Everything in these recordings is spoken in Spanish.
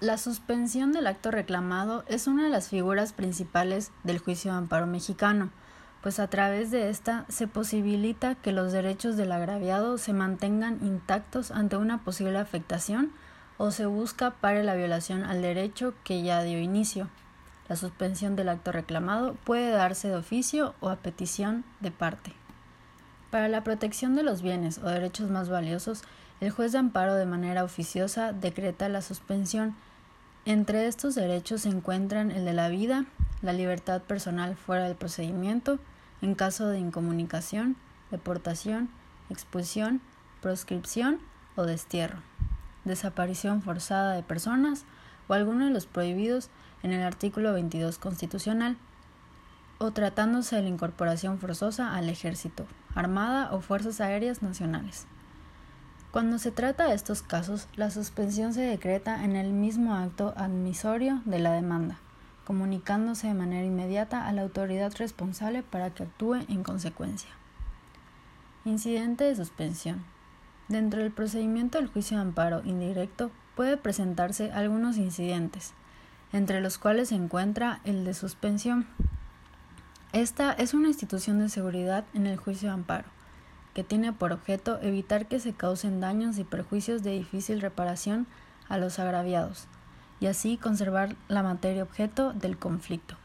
La suspensión del acto reclamado es una de las figuras principales del juicio de amparo mexicano, pues a través de esta se posibilita que los derechos del agraviado se mantengan intactos ante una posible afectación o se busca para la violación al derecho que ya dio inicio. La suspensión del acto reclamado puede darse de oficio o a petición de parte. Para la protección de los bienes o derechos más valiosos, el juez de amparo de manera oficiosa decreta la suspensión. Entre estos derechos se encuentran el de la vida, la libertad personal fuera del procedimiento, en caso de incomunicación, deportación, expulsión, proscripción o destierro, desaparición forzada de personas o alguno de los prohibidos en el artículo 22 constitucional, o tratándose de la incorporación forzosa al ejército, armada o fuerzas aéreas nacionales. Cuando se trata de estos casos, la suspensión se decreta en el mismo acto admisorio de la demanda, comunicándose de manera inmediata a la autoridad responsable para que actúe en consecuencia. Incidente de suspensión. Dentro del procedimiento del juicio de amparo indirecto puede presentarse algunos incidentes, entre los cuales se encuentra el de suspensión. Esta es una institución de seguridad en el juicio de amparo que tiene por objeto evitar que se causen daños y perjuicios de difícil reparación a los agraviados, y así conservar la materia objeto del conflicto,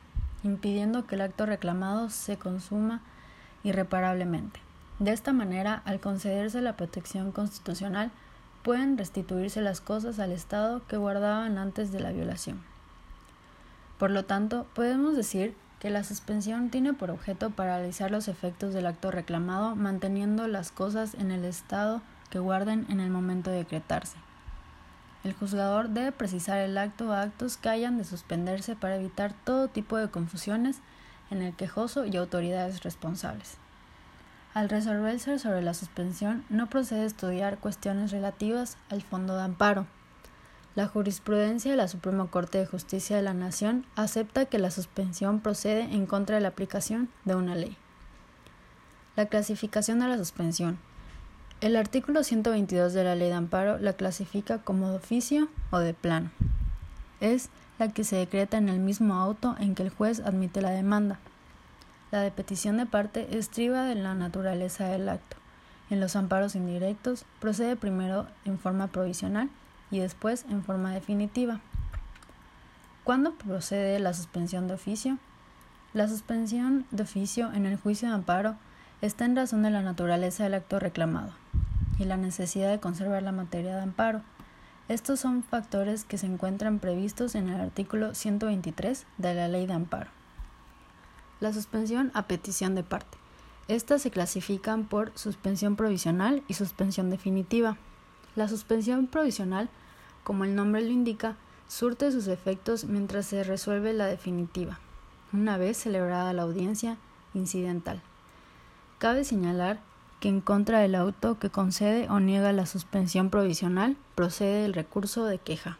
impidiendo que el acto reclamado se consuma irreparablemente. De esta manera, al concederse la protección constitucional, pueden restituirse las cosas al Estado que guardaban antes de la violación. Por lo tanto, podemos decir que la suspensión tiene por objeto paralizar los efectos del acto reclamado manteniendo las cosas en el estado que guarden en el momento de decretarse. El juzgador debe precisar el acto o actos que hayan de suspenderse para evitar todo tipo de confusiones en el quejoso y autoridades responsables. Al resolverse sobre la suspensión, no procede a estudiar cuestiones relativas al fondo de amparo, la jurisprudencia de la Suprema Corte de Justicia de la Nación acepta que la suspensión procede en contra de la aplicación de una ley. La clasificación de la suspensión. El artículo 122 de la Ley de Amparo la clasifica como de oficio o de plano. Es la que se decreta en el mismo auto en que el juez admite la demanda. La de petición de parte estriba de la naturaleza del acto. En los amparos indirectos procede primero en forma provisional y después en forma definitiva. ¿Cuándo procede la suspensión de oficio? La suspensión de oficio en el juicio de amparo está en razón de la naturaleza del acto reclamado y la necesidad de conservar la materia de amparo. Estos son factores que se encuentran previstos en el artículo 123 de la Ley de Amparo. La suspensión a petición de parte. Estas se clasifican por suspensión provisional y suspensión definitiva. La suspensión provisional, como el nombre lo indica, surte sus efectos mientras se resuelve la definitiva, una vez celebrada la audiencia incidental. Cabe señalar que en contra del auto que concede o niega la suspensión provisional procede el recurso de queja.